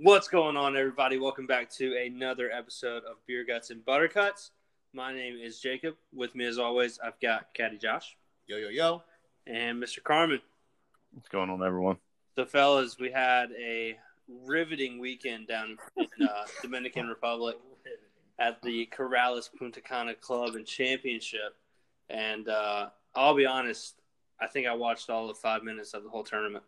What's going on, everybody? Welcome back to another episode of Beer Guts and Buttercuts. My name is Jacob. With me, as always, I've got Caddy Josh Yo, yo, yo. and Mr. Carmen. What's going on, everyone? So, fellas, we had a riveting weekend down in uh, Dominican Republic at the Corales Puntacana Club and Championship. And uh, I'll be honest, I think I watched all of five minutes of the whole tournament.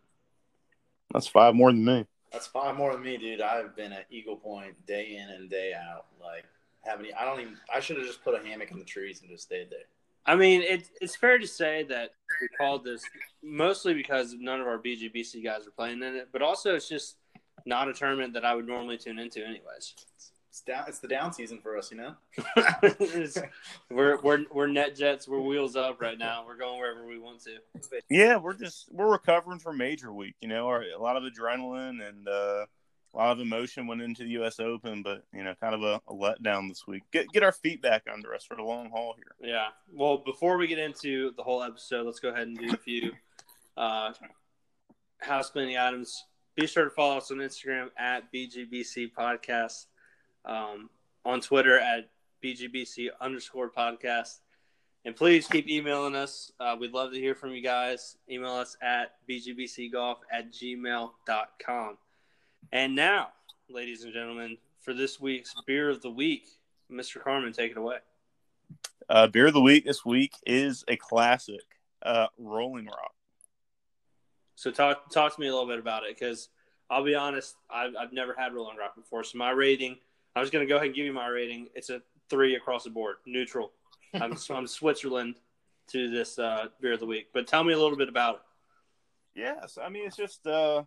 That's five more than me. That's five more than me, dude. I've been at Eagle Point day in and day out. Like, having, I don't even, I should have just put a hammock in the trees and just stayed there. I mean, it, it's fair to say that we called this mostly because none of our BGBC guys are playing in it, but also it's just not a tournament that I would normally tune into, anyways. It's down, it's the down season for us, you know? We're we're we're NetJets. We're wheels up right now. We're going wherever we want to. Yeah, we're just we're recovering from major week. You know, our, a lot of adrenaline and uh, a lot of emotion went into the U.S. Open, but you know, kind of a, a letdown this week. Get get our feet back under us for the long haul here. Yeah. Well, before we get into the whole episode, let's go ahead and do a few uh, house cleaning items. Be sure to follow us on Instagram at BGBC Podcast, um, on Twitter at BGBC underscore podcast. And please keep emailing us. Uh, we'd love to hear from you guys. Email us at bgbcgolf at gmail.com. And now, ladies and gentlemen, for this week's Beer of the Week, Mr. Carmen, take it away. Uh, beer of the week this week is a classic, uh, Rolling Rock. So talk talk to me a little bit about it because I'll be honest, I've, I've never had Rolling Rock before. So my rating, I was going to go ahead and give you my rating. It's a three across the board, neutral. I'm I'm Switzerland to this uh, beer of the week. But tell me a little bit about it. Yes, I mean it's just uh,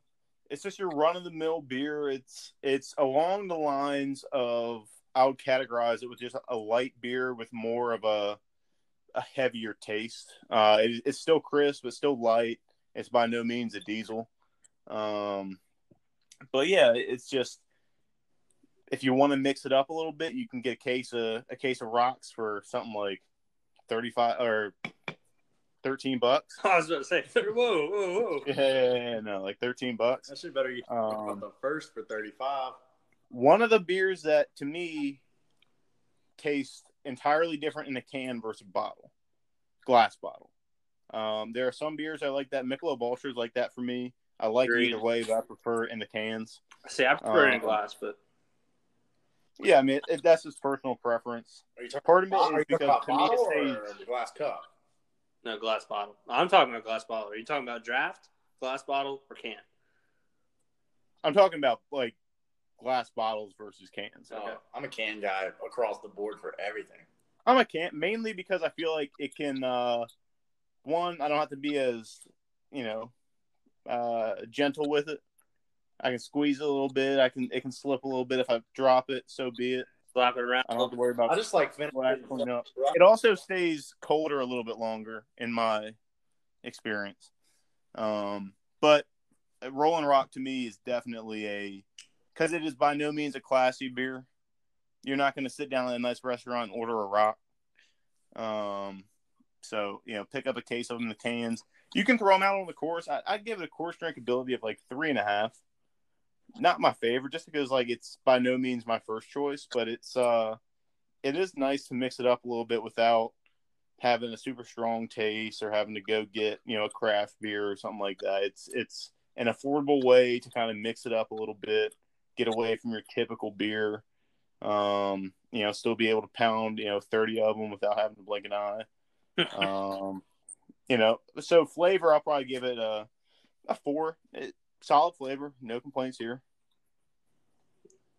it's just your run of the mill beer. It's it's along the lines of I would categorize it with just a light beer with more of a a heavier taste. Uh, it, it's still crisp, but still light. It's by no means a diesel. Um, but yeah, it's just if you want to mix it up a little bit, you can get a case of a case of rocks for something like thirty five or thirteen bucks. I was about to say, whoa, whoa, whoa. Yeah, yeah, yeah, no, like thirteen bucks. That should better you Um, the first for 35. one of the beers that to me tastes entirely different in a can versus a bottle, glass bottle. Um, there are some beers I like that. Michelob Ultra is like that for me. I like Agreed. either way, but I prefer in the cans. See, I prefer it in Um, glass, but Yeah, I mean it, that's just personal preference. Are you talking, Part of it are is you talking because about to me bottle it or the glass cup? no glass bottle. I'm talking about glass bottle. Are you talking about draft, glass bottle, or can? I'm talking about like glass bottles versus cans. Okay. Oh, I'm a can guy across the board for everything. I'm a can mainly because I feel like it can. uh One, I don't have to be as you know uh gentle with it. I can squeeze it a little bit. I can it can slip a little bit if I drop it. So be it. Slap it around. I don't have to worry about. It. I just like finishing. Well, I clean up. It also stays colder a little bit longer in my experience. Um, but Rolling Rock to me is definitely a because it is by no means a classy beer. You're not going to sit down at a nice restaurant and order a rock. Um, so you know, pick up a case of them in the cans. You can throw them out on the course. I, I'd give it a course drinkability of like three and a half. Not my favorite, just because like it's by no means my first choice, but it's uh it is nice to mix it up a little bit without having a super strong taste or having to go get you know a craft beer or something like that. It's it's an affordable way to kind of mix it up a little bit, get away from your typical beer. Um, you know, still be able to pound you know thirty of them without having to blink an eye. um, you know, so flavor, I'll probably give it a a four. It, solid flavor, no complaints here.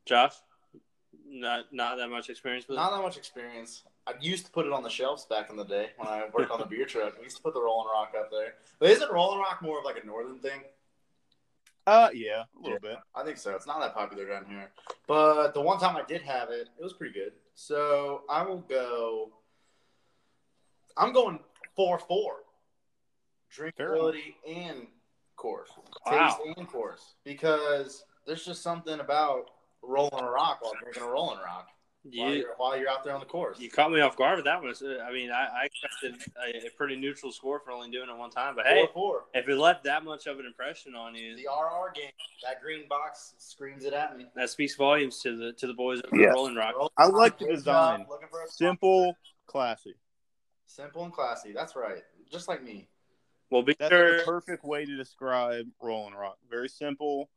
Josh, not not that much experience with it. Not that much experience. I used to put it on the shelves back in the day when I worked on the beer truck. We used to put the Rolling Rock up there. But isn't Rolling Rock more of like a northern thing? Uh, yeah, a little bit. I think so. It's not that popular down here. But the one time I did have it, it was pretty good. So I will go. I'm going 4 4. Drinkability and course. Wow. Taste and course. Because there's just something about rolling a rock while drinking a rolling rock. while, You, you're, while you're out there on the course. you caught me off guard with that one. I mean, I, I expected a, a pretty neutral score for only doing it one time. But hey, Four four. if it left that much of an impression on you, The RR game, that green box screams it at me. that speaks volumes to the to the boys of Yeah. Rolling Rock. I like the uh, design. Looking for a Simple, classy. simple and classy. That's right. Just like me. Well, be That's sure. the perfect way to describe Rolling Rock. Very simple,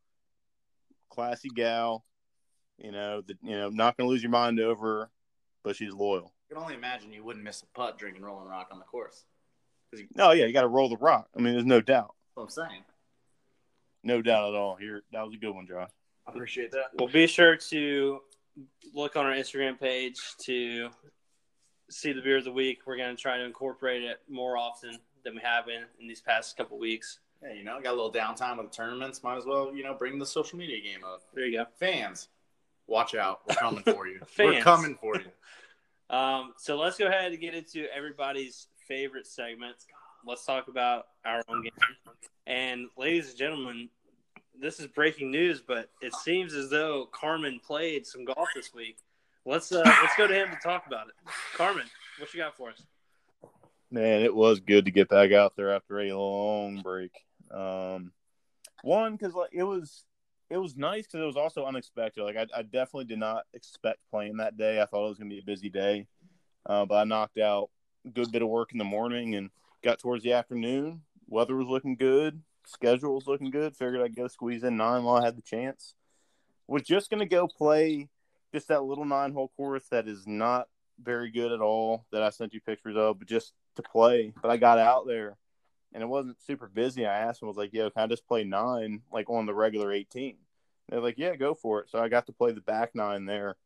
classy gal. You know, the, you know, not gonna lose your mind over, but she's loyal. You can only imagine you wouldn't miss a putt drinking Rolling Rock on the course. That's oh, No, yeah, you got to roll the rock. I mean, there's no doubt, what I'm saying. no doubt at all. Here, that was a good one, Josh. I appreciate that. Well, be sure to look on our Instagram page to see the beer of the week. We're going to try to incorporate it more often than we have been in these past couple weeks. Yeah, you know, got a little downtime with the tournaments. Might as well, you know, bring the social media game up. There you go. Fans, watch out. We're coming for you. We're coming for you. Um, so let's go ahead and get into everybody's favorite segment. Let's talk about our own game. And ladies and gentlemen, this is breaking news, but it seems as though Carmen played some golf this week. Let's uh, let's go to him to talk about it. Carmen, what you got for us? Man, it was good to get back out there after a long break. Um, one because like it was, it was nice because it was also unexpected. Like I, I definitely did not expect playing that day. I thought it was gonna be a busy day, uh, but I knocked out a good bit of work in the morning and got towards the afternoon. Weather was looking good. Schedule was looking good. Figured I'd go squeeze in nine while I had the chance. Was just gonna go play just that little nine hole course that is not very good at all that I sent you pictures of, but just to play. But I got out there and it wasn't super busy. I asked them, I was like, yo, can I just play nine like on the regular 18? They're like, yeah, go for it. So I got to play the back nine there,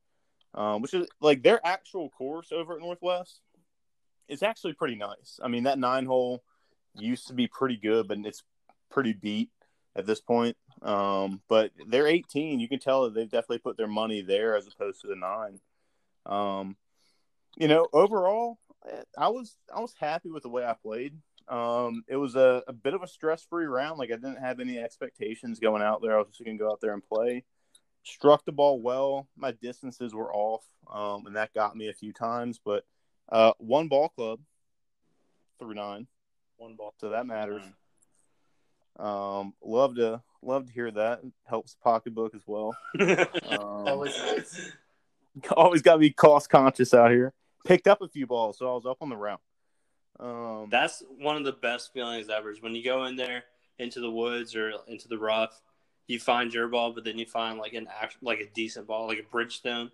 um, which is like their actual course over at Northwest is actually pretty nice. I mean, that nine hole used to be pretty good, but it's pretty beat at this point. Um, but they're 18. You can tell that they've definitely put their money there as opposed to the nine. Um, you know, overall, I was I was happy with the way I played. Um, it was a, a bit of a stress free round. Like I didn't have any expectations going out there. I was just gonna go out there and play. Struck the ball well. My distances were off, um, and that got me a few times. But uh, one ball club through nine, One ball. so that matters. Um, love to love to hear that. It helps the pocketbook as well. Um, Always always got to be cost conscious out here. Picked up a few balls, so I was up on the round. Um, That's one of the best feelings ever is when you go in there into the woods or into the rough, you find your ball, but then you find like an act, like a decent ball, like a Bridgestone,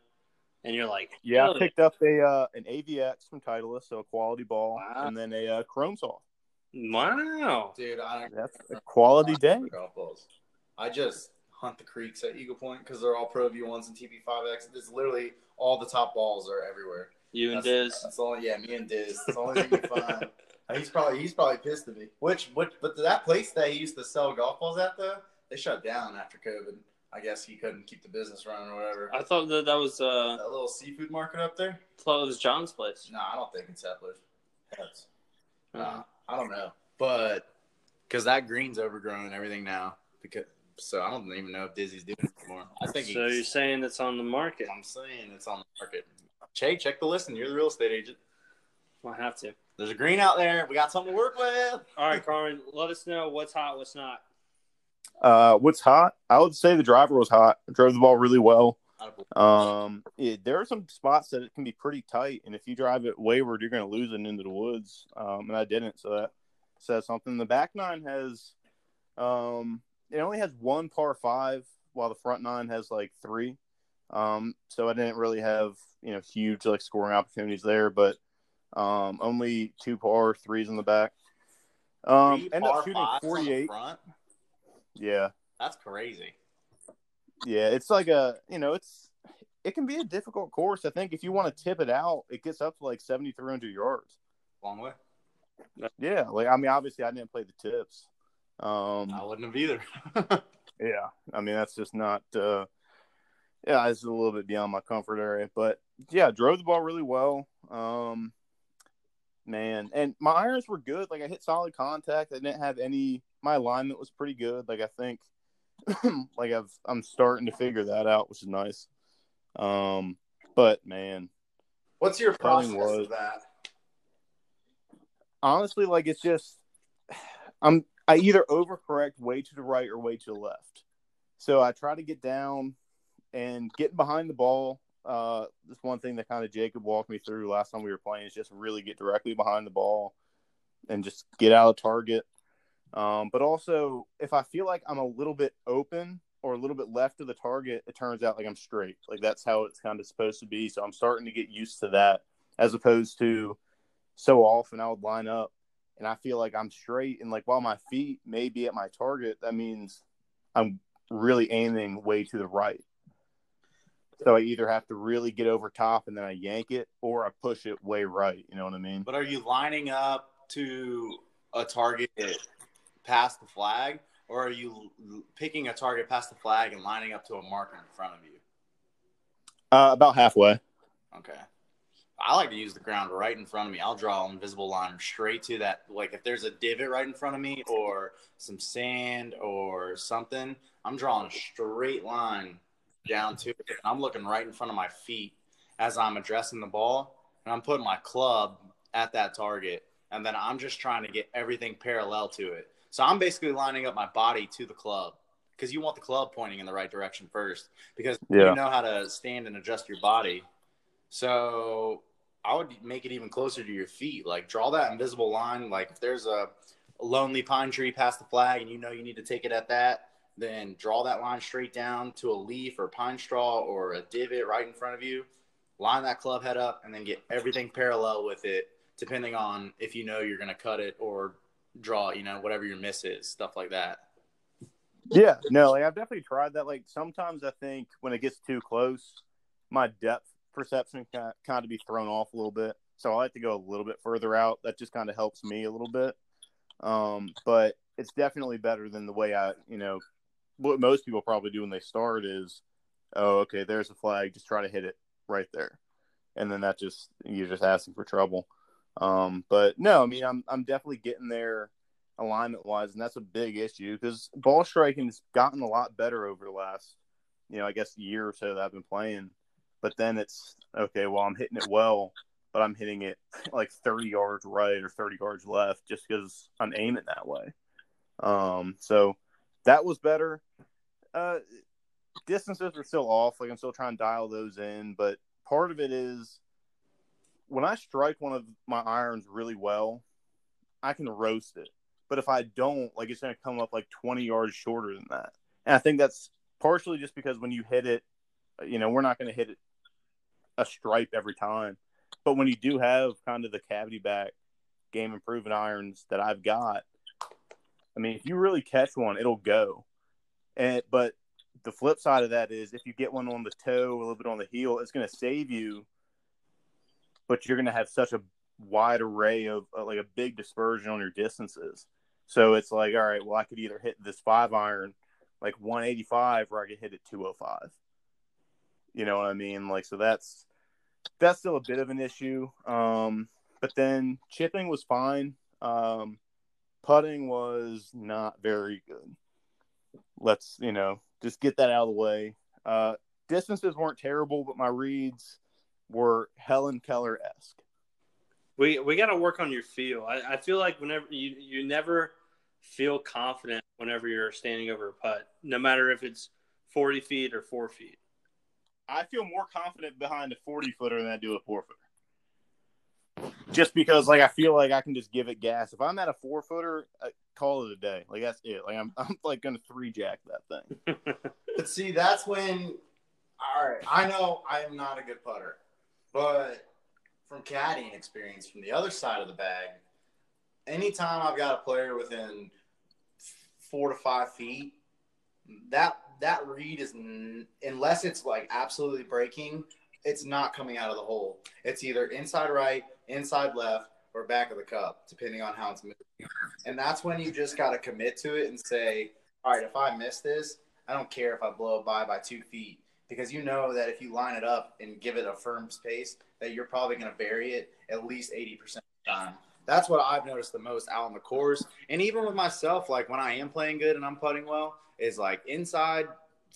and you're like, yeah, "Hell I picked up a uh, an AVX from Titleist, so a quality ball, Wow. and then a uh, Chrome Soft. wow. Dude, I That's a quality day. golf balls. I just hunt the creeks at Eagle Point because they're all Pro V1s and TP5X. It's literally all the top balls are everywhere. You and Diz. that's all. Yeah, me and Diz. That's the only thing you find. He's probably he's probably pissed at me. Which which but that place that he used to sell golf balls at though, they shut down after COVID. I guess he couldn't keep the business running or whatever. I thought that that was uh, that little seafood market up there. thought it was John's place. No, I don't think it's Hepler's. That's, Uh, I don't know, but because that green's overgrown and everything now. Because so I don't even know if Dizzy's doing it anymore. I think so you're saying it's on the market? I'm saying it's on the market. Che, check the list and You're the real estate agent. I have to. There's a green out there. We got something to work with. All right, Carmen, let us know what's hot, what's not. Uh, what's hot? I would say the driver was hot. Drove the ball really well. Um, yeah, there are some spots that it can be pretty tight, and if you drive it wayward, you're going to lose it into the woods. Um, and I didn't, so that says something. The back nine has, um, it only has one par five, while the front nine has like three. Um, so I didn't really have you know huge like scoring opportunities there, but um, only two par threes in the back. Um, Three ended up shooting the 48. Yeah, That's crazy. Yeah, it's like a you know, it's it can be a difficult course. I think if you want to tip it out, it gets up to like seventy three hundred yards. Long way. Yeah, like I mean, obviously I didn't play the tips. Um, I wouldn't have either. yeah, I mean that's just not. uh Yeah, it's a little bit beyond my comfort area, but yeah, drove the ball really well. Um, man, and my irons were good. Like I hit solid contact. I didn't have any. My alignment was pretty good. Like I think, like I've I'm starting to figure that out, which is nice. Um, But man, What's your process was- of that? honestly, like it's just I'm I either overcorrect way to the right or way to the left. So I try to get down and getting behind the ball. Uh, this one thing that kind of Jacob walked me through last time we were playing is just really get directly behind the ball and just get out of target. Um, but also, if I feel like I'm a little bit open or a little bit left of the target, it turns out like I'm straight. Like that's how it's kind of supposed to be. So I'm starting to get used to that as opposed to so often I would line up and I feel like I'm straight and like while my feet may be at my target, that means I'm really aiming way to the right. So I either have to really get over top and then I yank it or I push it way right. You know what I mean? But are you lining up to a target past the flag, or are you picking a target past the flag and lining up to a marker in front of you? Uh, about halfway. Okay. I like to use the ground right in front of me. I'll draw an invisible line straight to that. Like if there's a divot right in front of me, or some sand, or something, I'm drawing a straight line down to it. And I'm looking right in front of my feet as I'm addressing the ball, and I'm putting my club at that target, and then I'm just trying to get everything parallel to it. So I'm basically lining up my body to the club because you want the club pointing in the right direction first because Yeah. you know how to stand and adjust your body. So I would make it even closer to your feet. Like draw that invisible line. Like if there's a, a lonely pine tree past the flag and you know you need to take it at that, then draw that line straight down to a leaf or pine straw or a divot right in front of you. Line that club head up and then get everything parallel with it, depending on if you know you're going to cut it or draw, you know, whatever your miss is, stuff like that. Yeah, no, like I've definitely tried that. Like sometimes I think when it gets too close, my depth perception can kind of be thrown off a little bit. So I like to go a little bit further out. That just kind of helps me a little bit. Um, but it's definitely better than the way I, you know, what most people probably do when they start is, oh, okay, there's a flag, just try to hit it right there, and then that just you're just asking for trouble. Um, but no, I mean, I'm I'm definitely getting there alignment wise, and that's a big issue because ball striking has gotten a lot better over the last, you know, I guess year or so that I've been playing. But then it's okay. Well, I'm hitting it well, but I'm hitting it like 30 yards right or 30 yards left just because I'm aiming that way. Um, so that was better. Uh, distances are still off. Like I'm still trying to dial those in, but part of it is when I strike one of my irons really well, I can roast it. But if I don't, like it's going to come up like 20 yards shorter than that. And I think that's partially just because when you hit it, you know, we're not going to hit it a stripe every time. But when you do have kind of the cavity back game improving irons that I've got, I mean, if you really catch one, it'll go. And but the flip side of that is if you get one on the toe, a little bit on the heel, it's going to save you. But you're going to have such a wide array of uh, like a big dispersion on your distances. So it's like, all right, well, I could either hit this five iron like 185 or I could hit it 205. You know what I mean? Like, so that's that's still a bit of an issue. Um, but then chipping was fine. Um, putting was not very good. Let's you know just get that out of the way. Uh, distances weren't terrible, but my reads were Helen Keller esque. We we got to work on your feel. I, I feel like whenever you you never feel confident whenever you're standing over a putt, no matter if it's forty feet or four feet. I feel more confident behind a 40 footer than I do a four footer. Just because, like, I feel like I can just give it gas. If I'm at a four footer, uh, call it a day. Like, that's it. Like, I'm, I'm like going to three jack that thing. But see, that's when. All right, I know I am not a good putter, but from caddying experience, from the other side of the bag, anytime I've got a player within four to five feet, that that read is n- unless it's like absolutely breaking, it's not coming out of the hole. It's either inside right, inside left, or back of the cup, depending on how it's moving. And that's when you just got to commit to it and say, all right, if I miss this, I don't care if I blow it by by two feet because you know that if you line it up and give it a firm space, that you're probably going to bury it at least 80% of the time. That's what I've noticed the most out on the course. And even with myself, like when I am playing good and I'm putting well, is like inside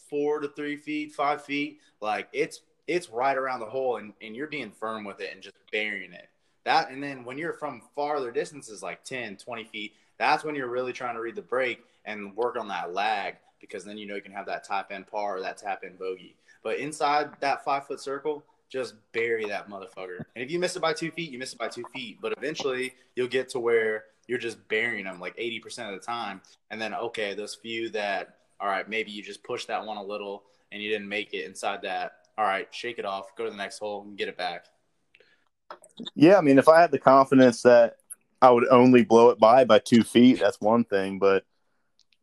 four to three feet, five feet, like it's it's right around the hole, and, and you're being firm with it and just burying it. That and then when you're from farther distances, like 10, 20 feet, that's when you're really trying to read the break and work on that lag because then you know you can have that top end par or that tap in bogey. But inside that five foot circle, just bury that motherfucker. And if you miss it by two feet, you miss it by two feet. But eventually you'll get to where you're just burying them like 80% of the time. And then, okay, those few that, all right, maybe you just push that one a little and you didn't make it inside that. All right, shake it off, go to the next hole and get it back. Yeah, I mean, if I had the confidence that I would only blow it by by two feet, that's one thing. But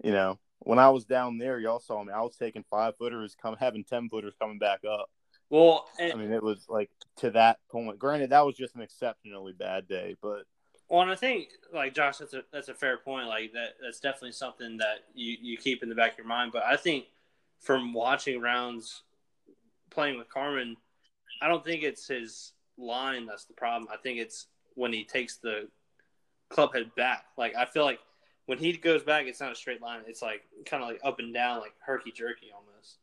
you know, when I was down there, y'all saw me. I was taking five footers, come having ten footers coming back up. Well, I mean, it was like to that point. Granted, that was just an exceptionally bad day, but well, and I think like Josh, that's a that's a fair point. Like that, that's definitely something that you you keep in the back of your mind. But I think from watching rounds, playing with Carmen, I don't think it's his line that's the problem. I think it's when he takes the club head back. Like I feel like when he goes back, it's not a straight line. It's like kind of like up and down, like herky jerky almost.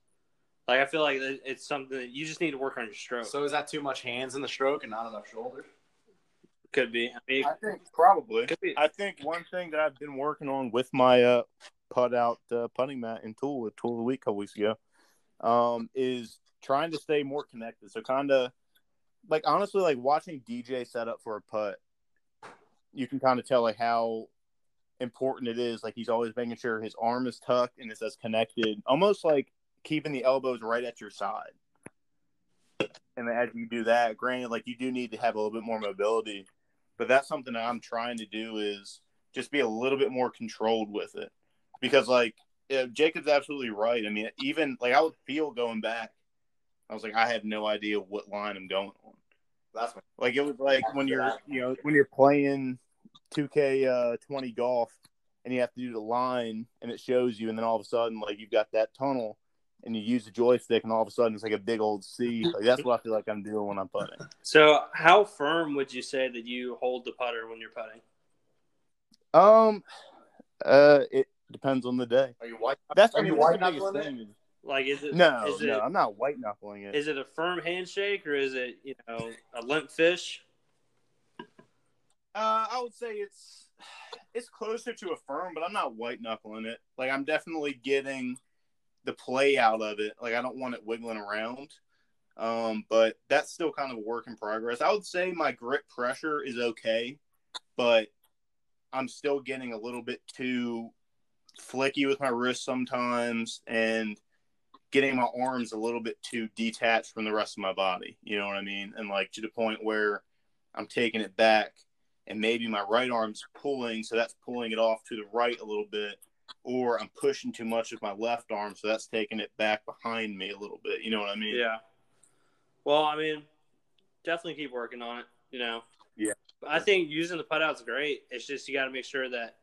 Like I feel like it's something that you just need to work on your stroke. So is that too much hands in the stroke and not enough shoulders? Could be. I, mean, I think probably. Could be. I think one thing that I've been working on with my uh, putt out uh, putting mat and tool with tool of the week a couple weeks ago um, is trying to stay more connected. So kind of like honestly, like watching DJ set up for a putt, you can kind of tell like how important it is. Like he's always making sure his arm is tucked and it's as connected, almost like keeping the elbows right at your side. And as you do that, granted, like you do need to have a little bit more mobility, but that's something that I'm trying to do is just be a little bit more controlled with it. Because like yeah, Jacob's absolutely right. I mean, even like I would feel going back, I was like, I have no idea what line I'm going on. That's like it was like when you're you know when you're playing 2K uh, 20 golf and you have to do the line and it shows you, and then all of a sudden like you've got that tunnel and you use the joystick, and all of a sudden it's like a big old C. Like that's what I feel like I'm doing when I'm putting. So, how firm would you say that you hold the putter when you're putting? Um, uh, it depends on the day. Are you white? That's Are I mean you that's white the biggest knuckling thing. It? is- Like, is it No, Is it no, I'm not white knuckling it. is it a firm handshake or is it you know a limp fish? Uh, I would say it's it's closer to a firm, but I'm not white knuckling it. Like I'm definitely getting the play out of it. Like I don't want it wiggling around. Um, but that's still kind of a work in progress. I would say my grip pressure is okay, but I'm still getting a little bit too flicky with my wrist sometimes and getting my arms a little bit too detached from the rest of my body. You know what I mean? And like to the point where I'm taking it back and maybe my right arm's pulling, so that's pulling it off to the right a little bit, or I'm pushing too much with my left arm, so that's taking it back behind me a little bit. You know what I mean? Yeah. Well, I mean, definitely keep working on it. You know. Yeah. I think using the putt out's great. It's just you got to make sure that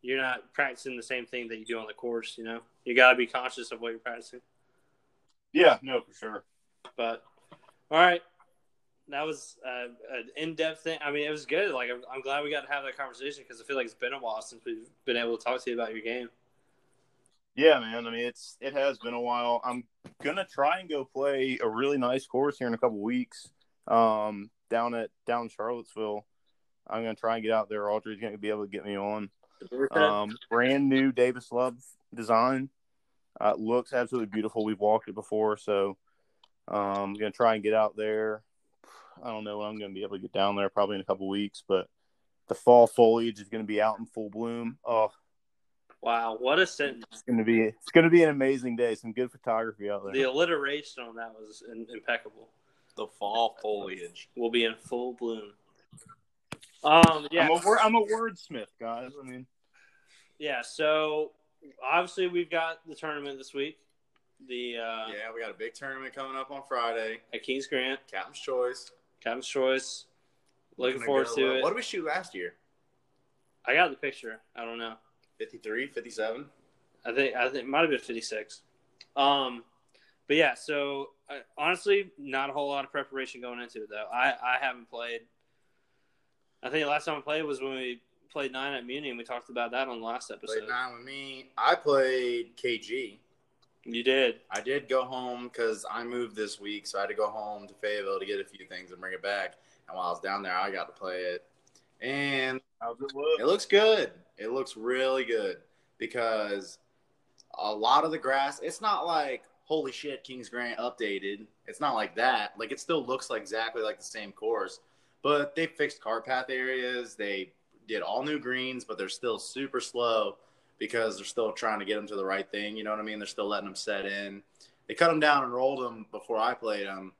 you're not practicing the same thing that you do on the course. You know, you got to be conscious of what you're practicing. Yeah, no, for sure. But all right, that was uh, an in-depth thing. I mean, it was good. Like, I'm, I'm glad we got to have that conversation because I feel like it's been a while since we've been able to talk to you about your game. Yeah, man. I mean, it's it has been a while. I'm gonna try and go play a really nice course here in a couple weeks. Um, down at down Charlottesville. I'm gonna try and get out there. Audrey's gonna be able to get me on. Um, brand new Davis Love design. Uh, it looks absolutely beautiful. We've walked it before, so um, I'm gonna try and get out there. I don't know when I'm gonna be able to get down there. Probably in a couple weeks, but the fall foliage is gonna be out in full bloom. Oh, wow, what a sentence! it's gonna be it's gonna be an amazing day. Some good photography out there. The alliteration on that was in, impeccable. The fall foliage. We'll be in full bloom. Um, yeah, I'm a word, I'm a wordsmith, guys. I mean, yeah. So obviously we've got the tournament this week. The uh, Yeah, we got a big tournament coming up on Friday. at Kings Grant, Captain's Choice. Captain's Choice. Looking forward go, to uh, it. What did we shoot last year? I got the picture. I don't know. 53, 57? I think I think it might have been 56. Um, but yeah, so uh, honestly, not a whole lot of preparation going into it though. I I haven't played. I think the last time I played was when we played nine at Muni, and we talked about that on the last episode. Played nine with me. I played KG. You did. I did go home because I moved this week, so I had to go home to Fayetteville to get a few things and bring it back. And while I was down there, I got to play it, and How's it look? it looks good. It looks really good because a lot of the grass. It's not like holy shit, Kings Grant updated. It's not like that. Like it still looks like exactly like the same course, but they fixed cart path areas. They did all new greens, but they're still super slow because they're still trying to get them to the right thing. You know what I mean? They're still letting them set in. They cut them down and rolled them before I played them,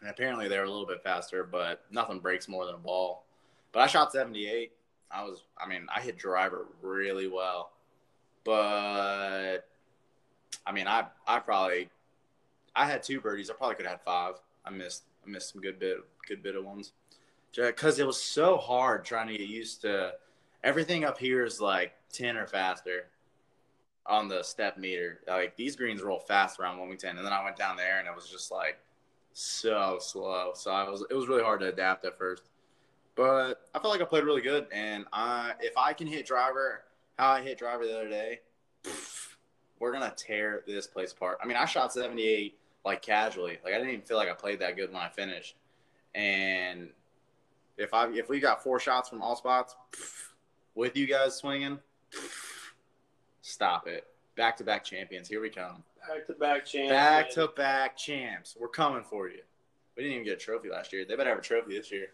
and apparently they were a little bit faster, but nothing breaks more than a ball. But I shot 78. I was, I mean, I hit driver really well, but I mean, I, I probably, I had two birdies. I probably could have had five. I missed, I missed some good bit, good bit of ones, because it was so hard trying to get used to everything up here is like 10 or faster on the stimpmeter. Like these greens roll fast around Wilmington, and then I went down there and it was just like so slow. So I was, it was really hard to adapt at first. But I felt like I played really good, and I if I can hit driver how I hit driver the other day, pff, we're gonna tear this place apart. I mean, I shot 78 like casually, like I didn't even feel like I played that good when I finished. And if I if we got four shots from all spots with you guys swinging, stop it. Back to back champions, here we come. Back to back champs. Back to back champs, we're coming for you. We didn't even get a trophy last year. They better have a trophy this year.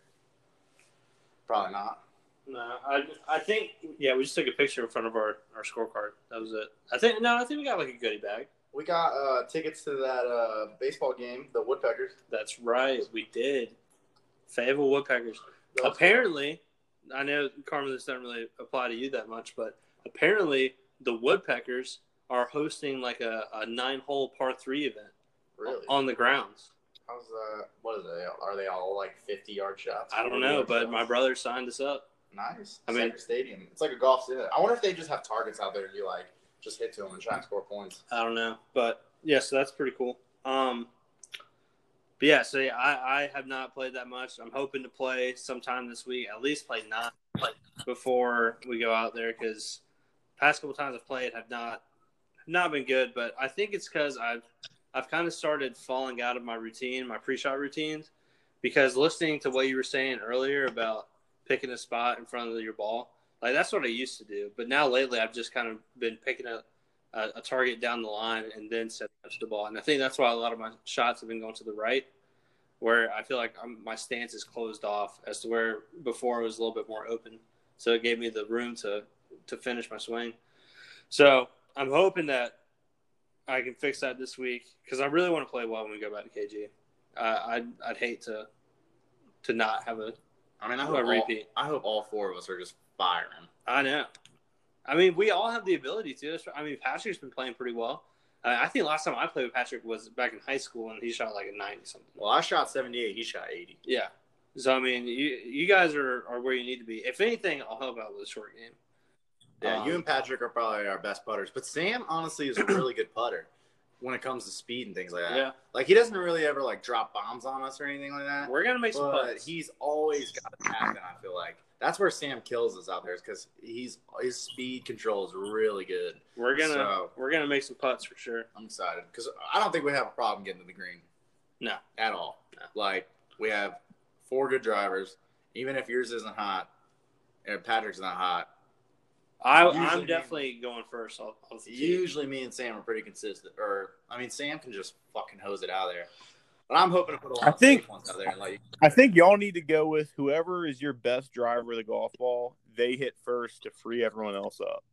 Probably not. No, I, I think yeah, we just took a picture in front of our, our scorecard. That was it. I think no, I think we got like a goodie bag. We got uh, tickets to that uh, baseball game, the Woodpeckers. That's right, we did. Fayetteville Woodpeckers. Apparently, I know Carmen, this doesn't really apply to you that much, but apparently the Woodpeckers are hosting like a, a nine hole par three event really? on the grounds. How's uh, what is it? Are they all like fifty yard shots? I don't know, but my brother signed us up. nice. I mean- stadium. It's like a golf stadium. I wonder if they just have targets out there to be like just hit to them and try and score points. I don't know, but yeah, so that's pretty cool. Um, but yeah, so yeah, I, I have not played that much. I'm hoping to play sometime this week, at least play nine before we go out there because past couple times I've played have not not been good. But I think it's because I've I've kind of started falling out of my routine, my pre-shot routines, because listening to what you were saying earlier about picking a spot in front of your ball, like that's what I used to do. But now lately, I've just kind of been picking a a, a target down the line and then setting up the ball. And I think that's why a lot of my shots have been going to the right, where I feel like I'm, my stance is closed off as to where before it was a little bit more open. So it gave me the room to to finish my swing. So I'm hoping that I can fix that this week because I really want to play well when we go back to KG. Uh, I'd I'd hate to to not have a. I mean, I A hope all, repeat. I hope all four of us are just firing. I know. I mean, we all have the ability to. I mean, Patrick's been playing pretty well. Uh, I think last time I played with Patrick was back in high school, and he shot like a ninety something. Well, I shot seventy eight. He shot eighty. Yeah. So I mean, you you guys are, are where you need to be. If anything, I'll help out with the short game. Yeah, Um, you and Patrick are probably our best putters, but Sam honestly is a really good putter when it comes to speed and things like that. Yeah, Like he doesn't really ever like drop bombs on us or anything like that. we're gonna make some putts. he's always got a tap in. I feel like that's where Sam kills us out there, is because he's his speed control is really good. We're gonna so- we're gonna make some putts for sure. I'm excited because I don't think we have a problem getting to the green. No. at all. No. Like we have four good drivers. Even if yours isn't hot, and Patrick's not hot, I Usually I'm me- definitely going first. I'll, I'll usually me and Sam are pretty consistent. Or I mean, Sam can just fucking hose it out of there. But I'm hoping to put a lot I of think- ones out there and let you. I think y'all need to go with whoever is your best driver of the golf ball. They hit first to free everyone else up.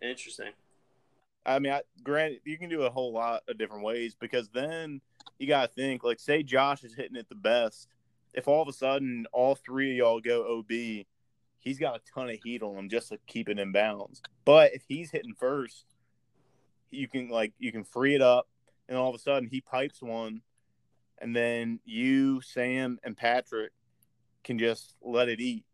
Interesting. I mean, I, granted, you can do a whole lot of different ways because then you got to think like, say Josh is hitting it the best. If all of a sudden all three of y'all go OB, he's got a ton of heat on him just to keep it in bounds. But if he's hitting first, you can like you can free it up, and all of a sudden he pipes one, and then you, Sam, and Patrick can just let it eat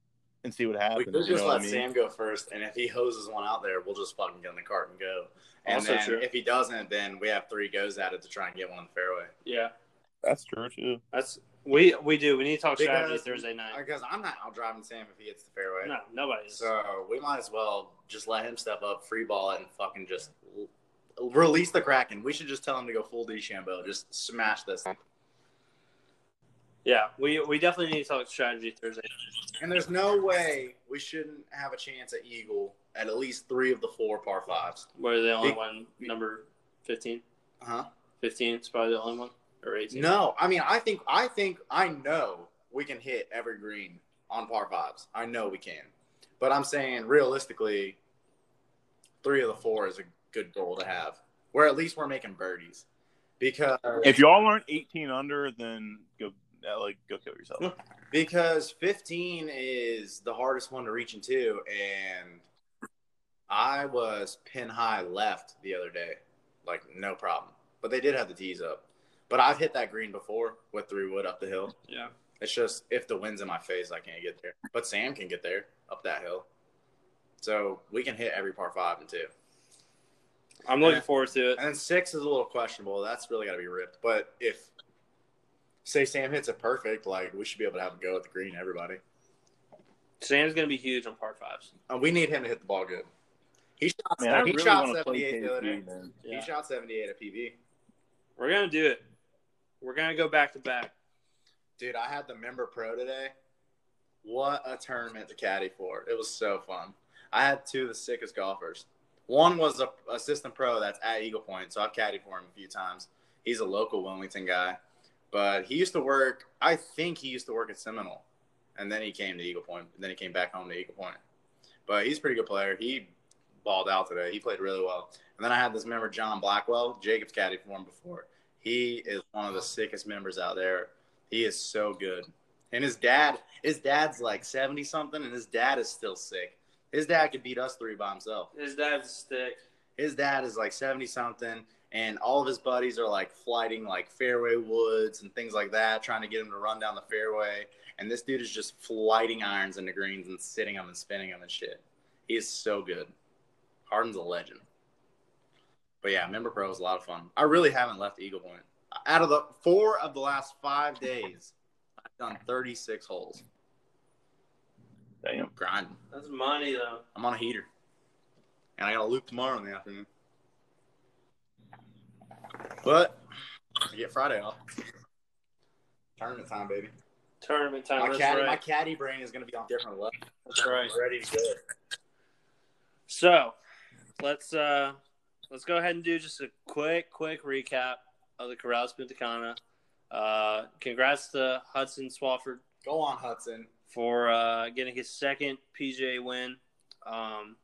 and see what We happens. could you just let I mean? Sam go first, and if he hoses one out there, we'll just fucking get in the cart and go. And Also then true. if he doesn't, then we have three goes at it to try and get one in the fairway. Yeah, That's true too. that's we we do. We need to talk strategy Thursday night. Because I'm not out driving Sam if he hits the fairway. No, nobody is. So we might as well just let him step up, free ball it, and fucking just release the Kraken. We should just tell him to go full DeChambeau. Just smash this. Yeah, we we definitely need to talk strategy Thursday. And there's no way we shouldn't have a chance at Eagle at at least three of the four par fives. Where the only one number 15? Huh? 15 is probably the only one or 18. No, I mean I think I think I know we can hit every green on par fives. I know we can, but I'm saying realistically, three of the four is a good goal to have. Where at least we're making birdies, because If y'all aren't 18 under, then go uh, like go kill yourself. because 15 is the hardest one to reach into, and I was pin high left the other day, like no problem. But they did have the tees up. But I've hit that green before with three wood up the hill. Yeah. It's just if the wind's in my face, I can't get there. But Sam can get there up that hill. So we can hit every par five and two. I'm looking Yeah. forward to it. And six is a little questionable. That's really got to be ripped. But if, say, Sam hits it perfect, like we should be able to have a go at the green, everybody. Sam's going to be huge on par fives. Uh, we need him to hit the ball good. He shot, Man, he really shot want to play 78 the other day. Yeah. He shot 78 at PB. We're going to do it. We're going to go back to back. Dude, I had the member pro today. What a tournament to caddy for. It was so fun. I had two of the sickest golfers. One was a assistant pro that's at Eagle Point, so I've caddied for him a few times. He's a local Wilmington guy, but he used to work. I think he used to work at Seminole, and then he came to Eagle Point. And then he came back home to Eagle Point. But he's a pretty good player. He balled out today. He played really well. And then I had this member John Blackwell. Jacob's caddied for him before. He is one of the sickest members out there. He is so good. And his dad, his dad's like 70 something, and his dad is still sick. His dad could beat us three by himself. His dad's a stick. His dad is like 70 something, and all of his buddies are like flighting like fairway woods and things like that, trying to get him to run down the fairway. And this dude is just flighting irons into greens and sitting them and spinning them and shit. He is so good. Harden's a legend. But yeah, member pro was a lot of fun. I really haven't left Eagle Point. Out of the four of the last five days, I've done 36 holes. Damn. Grinding. That's money, though. I'm on a heater. And I got a loop tomorrow in the afternoon. But I get Friday off. Tournament time, baby. Tournament time. My caddy, right. my caddy brain is going to be on different level. That's right. I'm ready to go. So, let's uh let's go ahead and do just a quick, quick recap of the Corales Puntacana. Uh, congrats to Hudson Swafford Go on, Hudson. For uh, getting his second PGA win. Um,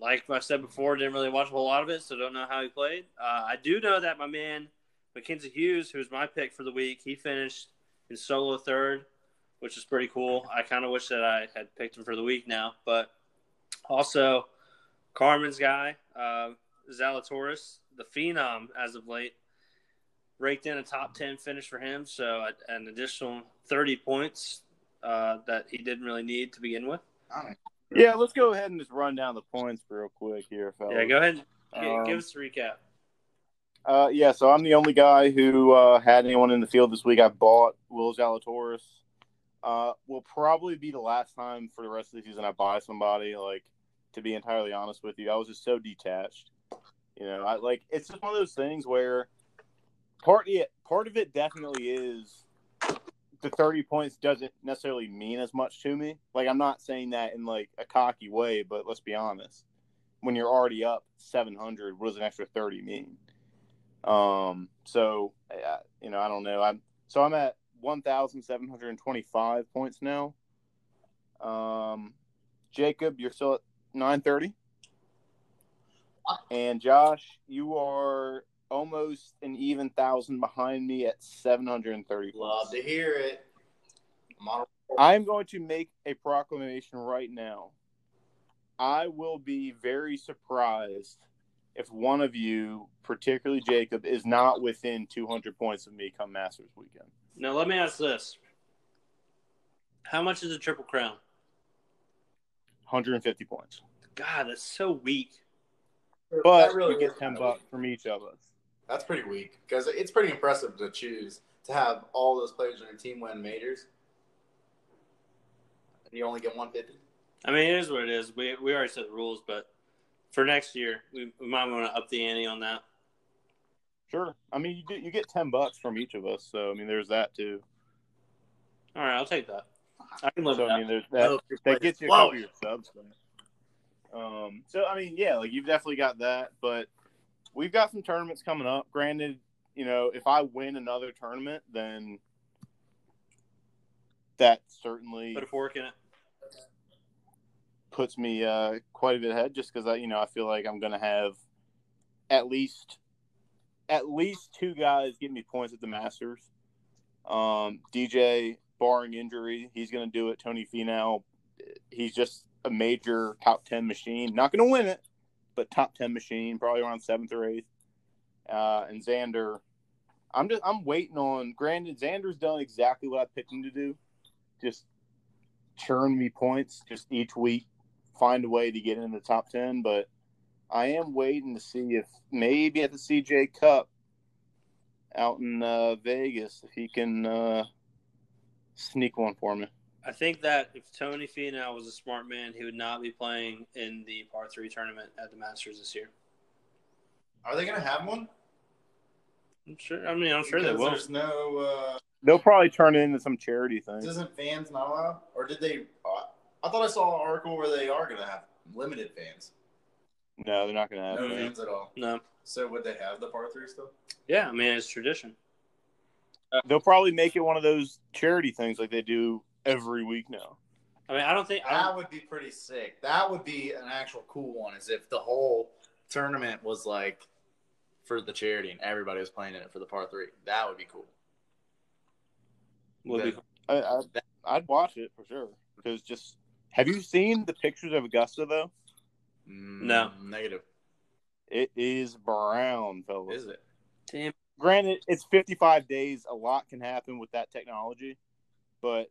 like I said before, didn't really watch a whole lot of it, so don't know how he played. Uh, I do know that my man Mackenzie Hughes, who was my pick for the week, he finished in solo third, which is pretty cool. I kind of wish that I had picked him for the week now, but also Carmen's guy, uh, Zalatoris, the phenom as of late, raked in a top ten finish for him, so an additional thirty points uh, that he didn't really need to begin with. I don't know. Yeah, let's go ahead and just run down the points real quick here, fellas. Yeah, go ahead. and Um, give us a recap. Uh, yeah, so I'm the only guy who uh, had anyone in the field this week. I bought Will Zalatoris. Uh, will probably be the last time for the rest of the season I buy somebody. Like, to be entirely honest with you, I was just so detached. You know, I like it's just one of those things where part yeah, part of it definitely is the 30 points doesn't necessarily mean as much to me. Like, I'm not saying that in like a cocky way, but let's be honest. When you're already up 700, what does an extra 30 mean? Um, so you know, I don't know. I'm so I'm at 1,725 points now. Um, Jacob, you're still at 930, and Josh, you are almost an even thousand behind me at 730. Love to hear it. I'm on a- I'm going to make a proclamation right now. I will be very surprised if one of you, particularly Jacob, is not within 200 points of me come Masters weekend. Now let me ask this: How much is a triple crown? 150 points. God, that's so weak. But really you get 10 bucks from each of us. That's pretty weak because it's pretty impressive to choose to have all those players on your team win majors. And you only get 150. I mean, it is what it is. We we already set the rules, but for next year. We, we might want to up the ante on that. Sure. I mean, you get you get ten bucks from each of us, so I mean, there's that too. All right, I'll take that. I can live So with I that. mean, there's that. Well, That gets you a couple of your subs. though. Um. So I mean, yeah, like you've definitely got that, but we've got some tournaments coming up. Granted, you know, if I win another tournament, then that certainly Put a fork in it. puts me uh, quite a bit ahead just because I, you know, I feel like I'm going to have at least at least two guys give me points at the Masters. Um, DJ, barring injury, he's going to do it. Tony Finau, he's just a major top ten machine. Not going to win it, but top ten machine, probably around seventh or eighth. Uh, and Xander, I'm just I'm waiting on. Granted, Xander's done exactly what I picked him to do, just churn me points just each week, find a way to get in the top ten. But I am waiting to see if maybe at the CJ Cup out in uh, Vegas, if he can uh, sneak one for me. I think that if Tony Finau was a smart man, he would not be playing in the par three tournament at the Masters this year. Are they gonna have one? I'm sure. I mean, I'm sure they Because will. There's no. Uh, They'll probably turn it into some charity thing. isn't fans not allowed, or did they? Uh, I thought I saw an article where they are gonna have limited fans. No, they're not going to have No that. fans at all. No. So would they have the par three still? Yeah, I mean it's tradition. They'll probably make it one of those charity things like they do every week now. I mean, I don't think. I That don't, would be pretty sick. That would be an actual cool one. Is if the whole tournament was like for the charity and everybody was playing in it for the par three. That would be cool. would be, I, I, I'd watch it for sure because just have you seen the pictures of Augusta though? No. Mm, negative. It is brown, fellas. Is it? damn. Granted, it's 55 days. A lot can happen with that technology, but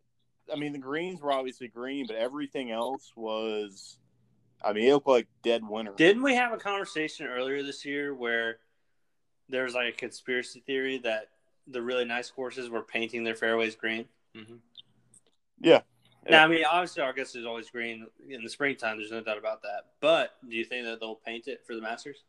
I mean the greens were obviously green, but everything else was. I mean, it looked like dead winter. Didn't we have a conversation earlier this year where there was like a conspiracy theory that the really nice courses were painting their fairways green? Mm-hmm. Yeah. Now, I mean, obviously, our Augusta is always green in the springtime. There's no doubt about that. But do you think that they'll paint it for the Masters?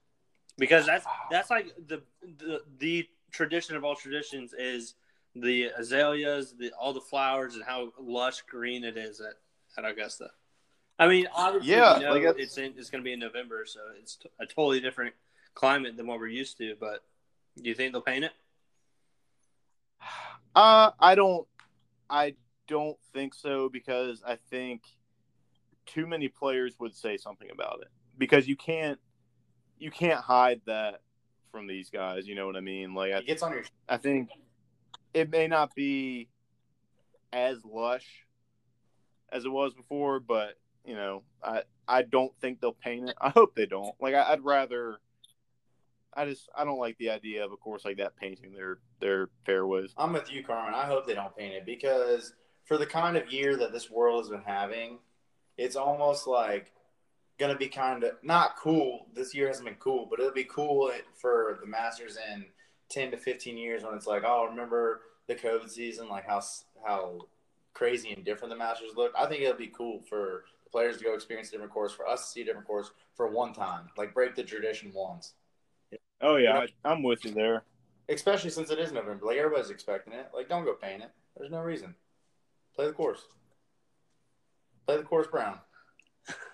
Because that's that's like the the, the tradition of all traditions is the azaleas, the all the flowers, and how lush green it is at, at Augusta. I mean, obviously, Yeah, we know like it's- it's in, it's going to be in November, so it's t- a totally different climate than what we're used to. But do you think they'll paint it? Uh, I don't. I don't think so because I think too many players would say something about it because you can't you can't hide that from these guys. You know what I mean? Like I, It gets on your. I think it may not be as lush as it was before, but you know, I I don't think they'll paint it. I hope they don't. Like I, would rather. I just I don't like the idea of a course like that painting their their fairways. I'm with you, Carmen. I hope they don't paint it because for the kind of year that this world has been having, it's almost like gonna be kind of not cool. This year hasn't been cool, but it'll be cool for the Masters and 10 to 15 years when it's like, oh, remember the COVID season, like how how crazy and different the Masters looked. I think it'll be cool for the players to go experience a different course, for us to see a different course for one time, like break the tradition once. Oh yeah, you know? I, I'm with you there. Especially since it is November, like everybody's expecting it. Like, don't go paint it. There's no reason. Play the course. Play the course brown.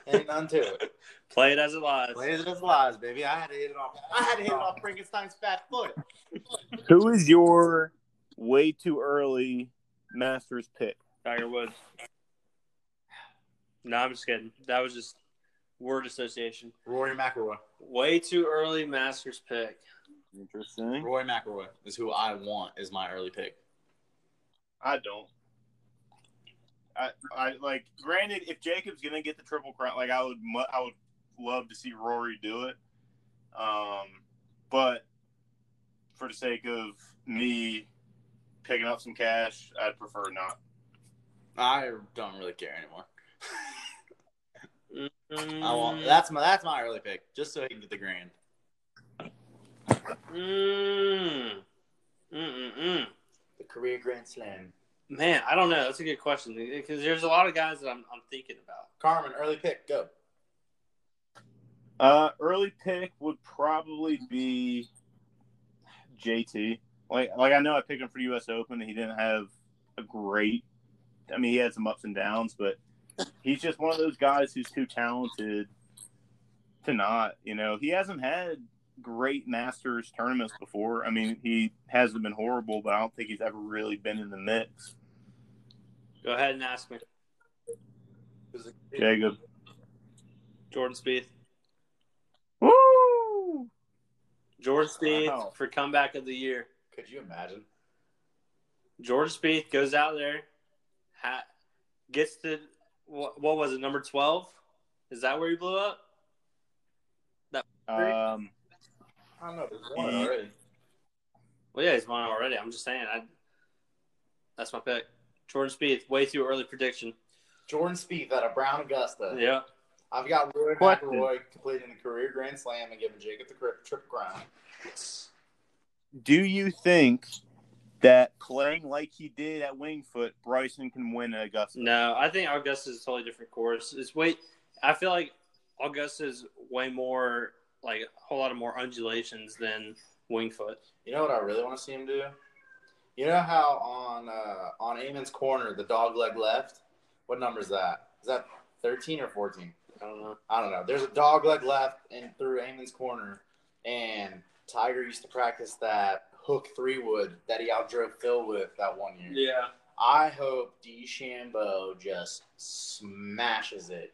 Ain't none to it. Play it as it lies. Play it as it lies, baby. I had to hit it off. I had to hit it off Frankenstein's fat foot. Who is your way too early Masters pick? Tiger Woods. No, I'm just kidding. That was just word association. Rory McIlroy. Way too early Masters pick. Interesting. Roy McIlroy is who I want is my early pick. I don't. I, I like. Granted, if Jacob's gonna get the triple crown, like I would, mu- I would love to see Rory do it. Um, but for the sake of me picking up some cash, I'd prefer not. I don't really care anymore. Mm, I want that's my that's my early pick, just so he can get the grand. Mm, mm, mm, mm. The career grand slam. Man, I don't know. That's a good question because there's a lot of guys that I'm, I'm thinking about. Carmen, early pick, go. Uh, early pick would probably be JT. Like, like I know I picked him for U.S. Open, and he didn't have a great. I mean, he had some ups and downs, but he's just one of those guys who's too talented to not. You know, he hasn't had great Masters tournaments before. I mean, he hasn't been horrible, but I don't think he's ever really been in the mix. Go ahead and ask me. Jacob. Jordan Spieth. Woo! Jordan Spieth Wow. for comeback of the year. Could you imagine? Jordan Spieth goes out there, ha- gets to what, what was it, number twelve? Is that where he blew up? Um, I don't know. There's one already. Well, yeah, he's won already. I'm just saying. I that's my pick. Jordan Spieth, way too early prediction. Jordan Spieth out of Brown Augusta. Yeah, I've got Roy McIlroy completing the career Grand Slam and giving Jacob the cri- triple crown. do you think that playing like he did at Winged Foot, Bryson can win at Augusta? no, I think Augusta is a totally different course. It's way. I feel like Augusta is way more like a whole lot of more undulations than Winged Foot. You know what I really want to see him do? You know how on uh, on Amen's corner the dog leg left? What number is that? Is that thirteen or fourteen? I don't know. I don't know. There's a dog leg left and through Amen's corner, and Tiger used to practice that hook three wood that he outdrove Phil with that one year. Yeah, I hope DeChambeau just smashes it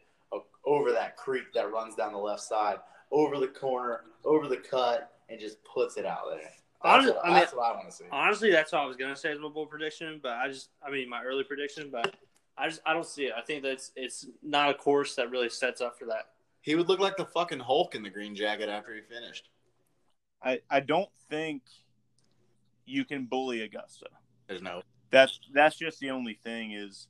over that creek that runs down the left side, over the corner, over the cut, and just puts it out there. That's, what, I mean- that's what I want to see. honestly, that's what I was gonna say as my bold prediction, but I just, I mean, my early prediction, but I just, I don't see it. I think that's it's not a course that really sets up for that. He would look like the fucking Hulk in the green jacket after he finished. I, I don't think you can bully Augusta. There's no. That's that's just the only thing is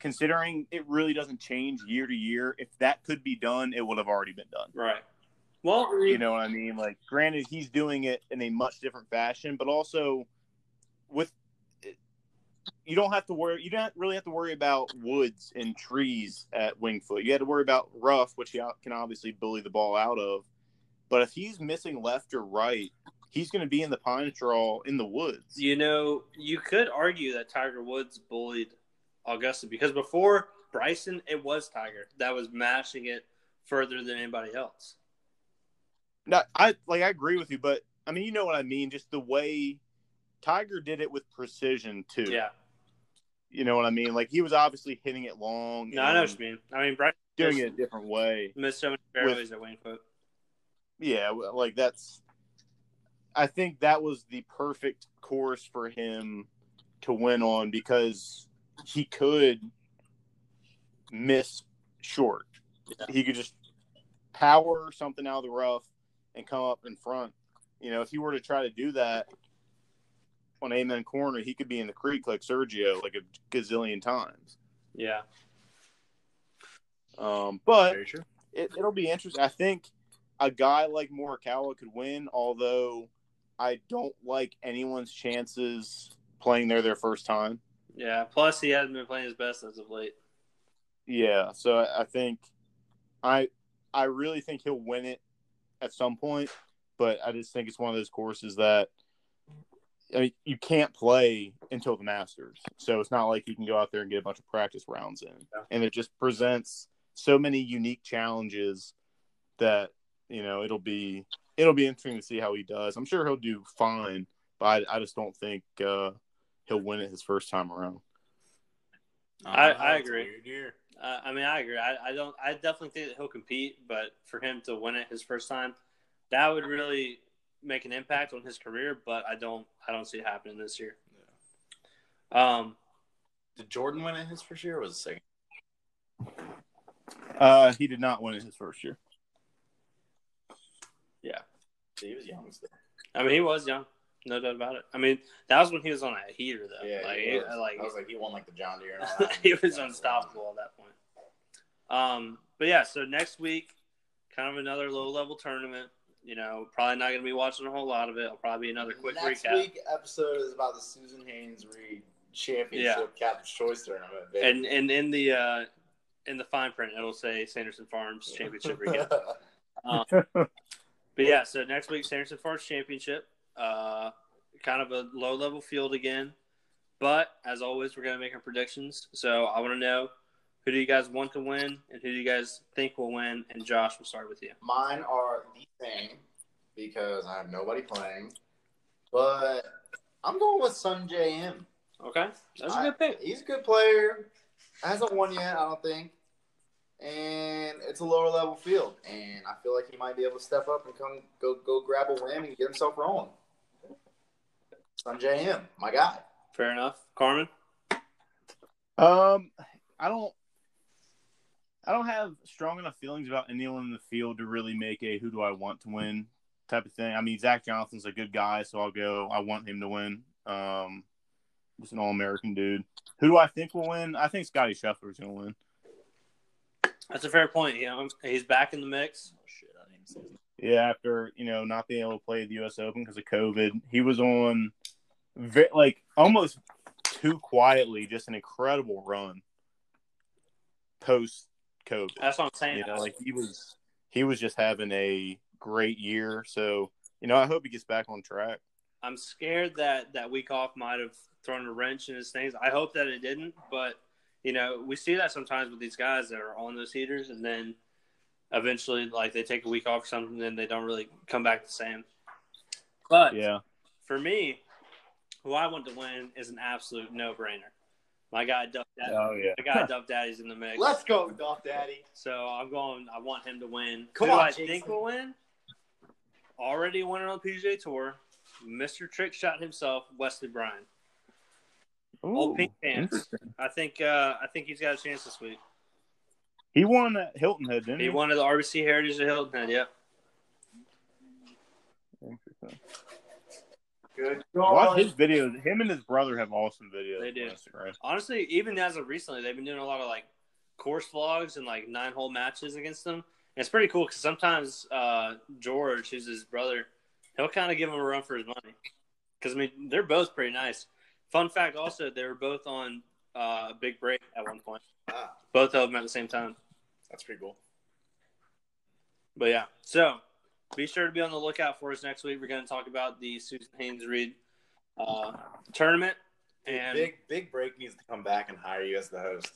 considering it really doesn't change year to year. If that could be done, it would have already been done. Right. Well, You know what I mean? Like, granted, he's doing it in a much different fashion, but also with you don't have to worry. You don't really have to worry about woods and trees at Winged Foot. You had to worry about rough, which he can obviously bully the ball out of. But if he's missing left or right, he's going to be in the pine straw in the woods. you know, you could argue that Tiger Woods bullied Augusta because before Bryson, it was Tiger that was mashing it further than anybody else. No, I like I agree with you, but I mean, you know what I mean. Just the way Tiger did it with precision too. Yeah. You know what I mean? Like he was obviously hitting it long. No, I know what you mean. I mean, Doing it a different way. missed so many fairways at Winged Foot. Yeah, like that's. I think that was the perfect course for him to win on because he could miss short. Yeah. He could just power something out of the rough and come up in front. You know, if he were to try to do that on Amen Corner, he could be in the creek like Sergio like a gazillion times. Yeah. Um, but Very it, it'll be interesting. I think a guy like Morikawa could win, although I don't like anyone's chances playing there their first time. Yeah. Plus, he hasn't been playing his best as of late. Yeah, so I I think I I really think he'll win it at some point, but I just think it's one of those courses that I mean, you can't play until the Masters, so it's not like you can go out there and get a bunch of practice rounds in, Yeah. and it just presents so many unique challenges that you know it'll be it'll be interesting to see how he does. I'm sure he'll do fine, but I, I just don't think uh, he'll win it his first time around. I- Oh, I it's a agree. Weird year. Uh, I mean, I agree. I, I don't. I definitely think that he'll compete, but for him to win it his first time, that would really make an impact on his career. But I don't. I don't see it happening this year. Um. Did Jordan win it his first year or was it second? Uh, he did not win it his first year. Yeah, he was young still. I mean, he was young, no doubt about it. I mean, that was when he was on a heater, though. Yeah, like, he was. like I was like, he won like the John Deere. And all that. he was unstoppable at that point. Um, but yeah, so next week, kind of another low level tournament. You know, probably not going to be watching a whole lot of it. It'll probably be another quick Next recap. week episode is about the Susan Haynes Reed Championship Captain's Choice Tournament. baby. And and in the uh, in the fine print, it'll say Sanderson Farms Championship recap. Um, but yeah, so next week, Sanderson Farms Championship. Uh, kind of a low level field again. But as always, we're going to make our predictions. So I want to know who do you guys want to win and who do you guys think will win? And Josh, we'll start with you. Mine are the same because I have nobody playing. But I'm going with Sungjae Im. Okay. That's a good pick. He's a good player. Hasn't won yet, I don't think. And it's a lower level field. And I feel like he might be able to step up and come go go grab a win and get himself rolling. Sungjae Im, my guy. Fair enough. Carmen? Um, I don't. I don't have strong enough feelings about anyone in the field to really make a who do I want to win type of thing. I mean, Zach Johnson's a good guy, so I'll go. I want him to win. Um, just an all American dude. Who do I think will win? I think Scotty Scheffler's going to win. That's a fair point. You know, he's back in the mix. Oh shit, I didn't say that. Yeah, after you know not being able to play the U.S. Open because of COVID, he was on ve- like almost too quietly, just an incredible run post COVID. That's what I'm saying. You know, like he was he was just having a great year. So you know, I hope he gets back on track. I'm scared that that week off might have thrown a wrench in his things. I hope that it didn't, but you know, we see that sometimes with these guys that are on those heaters, and then eventually, like they take a week off or something, and then they don't really come back the same. But Yeah, for me, who I want to win is an absolute no-brainer. My guy Duff Daddy. oh yeah, My guy Duff Daddy's in the mix. Let's go, Dolph Daddy. So I'm going. I want him to win. Come Who on, I Jason. think will win? Already winning on the PGA Tour, Mr. Trick Shot himself, Wesley Bryan. Old pink pants. I think. Uh, I think he's got a chance this week. He won at Hilton Head, didn't he? He won at the RBC Heritage at Hilton Head. Yep. Interesting. Good Watch his videos. Him and his brother have awesome videos. They do. on Instagram. Honestly, even as of recently, they've been doing a lot of like course vlogs and like nine hole matches against them. And it's pretty cool because sometimes uh, George, who's his brother, he'll kind of give him a run for his money. Because I mean, they're both pretty nice. Fun fact, also, they were both on uh, a big break at one point. Ah, Both of them at the same time. that's pretty cool. But yeah, so be sure to be on the lookout for us next week. We're going to talk about the Susan Haynes Reed uh, tournament, and big big break needs to come back and hire you as the host.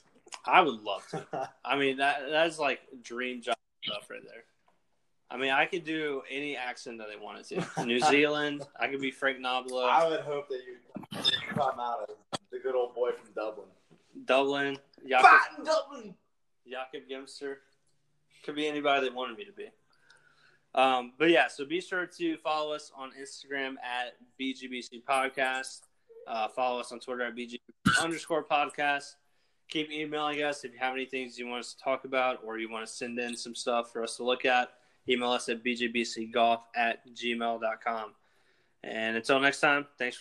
I would love to. I mean, that that's like dream job stuff right there. I mean, I could do any accent that they wanted to. New Zealand, I could be Frank Nobilo, I would hope that you come out as the good old boy from Dublin. Dublin, Jakob, Dublin. Jakob Gimster. Could be anybody they wanted me to be. Um, but yeah, so be sure to follow us on Instagram at BGBC Podcast. Uh, follow us on Twitter at BG underscore podcast. Keep emailing us if you have any things you want us to talk about or you want to send in some stuff for us to look at. Email us at bgbcgolf at gmail.com. And until next time, thanks for